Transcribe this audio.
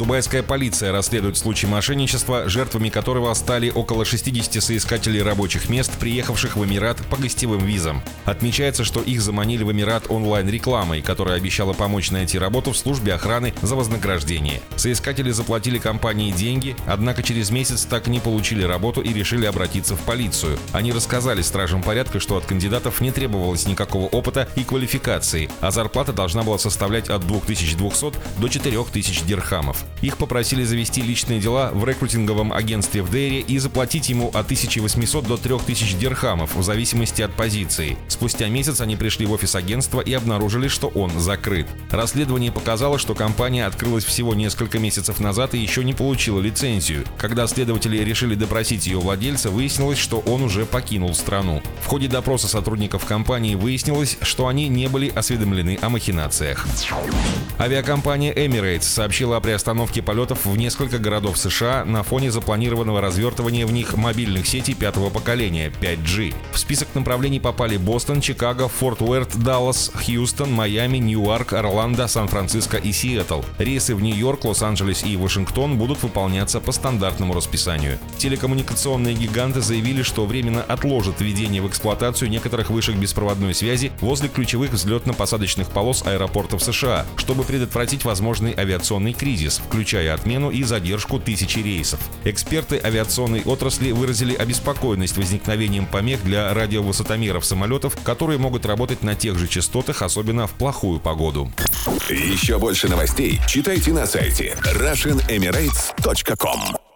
Дубайская полиция расследует случай мошенничества, жертвами которого стали около 60 соискателей рабочих мест, приехавших в Эмират по гостевым визам. Отмечается, что их заманили в Эмират онлайн-рекламой, которая обещала помочь найти работу в службе охраны за вознаграждение. Соискатели заплатили компании деньги, однако через месяц так и не получили работу и решили обратиться в полицию. Они рассказали стражам порядка, что от кандидатов не требовалось никакого опыта и квалификации, а зарплата должна была составлять от 2200 до 4000 дирхамов. Их попросили завести личные дела в рекрутинговом агентстве в Дейре и заплатить ему от 1800 до 3000 дирхамов в зависимости от позиции. Спустя месяц они пришли в офис агентства и обнаружили, что он закрыт. Расследование показало, что компания открылась всего несколько месяцев назад и еще не получила лицензию. Когда следователи решили допросить ее владельца, выяснилось, что он уже покинул страну. В ходе допроса сотрудников компании выяснилось, что они не были осведомлены о махинациях. Авиакомпания Emirates сообщила о приостановке остановки полетов в несколько городов США на фоне запланированного развертывания в них мобильных сетей пятого поколения 5G. В список направлений попали Бостон, Чикаго, Форт Уэрт, Даллас, Хьюстон, Майами, Ньюарк, Орландо, Сан-Франциско и Сиэтл. Рейсы в Нью-Йорк, Лос-Анджелес и Вашингтон будут выполняться по стандартному расписанию. Телекоммуникационные гиганты заявили, что временно отложат введение в эксплуатацию некоторых вышек беспроводной связи возле ключевых взлетно-посадочных полос аэропортов США, чтобы предотвратить возможный авиационный кризис, включая отмену и задержку тысячи рейсов. Эксперты авиационной отрасли выразили обеспокоенность возникновением помех для радиовысотомеров самолетов, которые могут работать на тех же частотах, особенно в плохую погоду. Еще больше новостей читайте на сайте RussianEmirates.com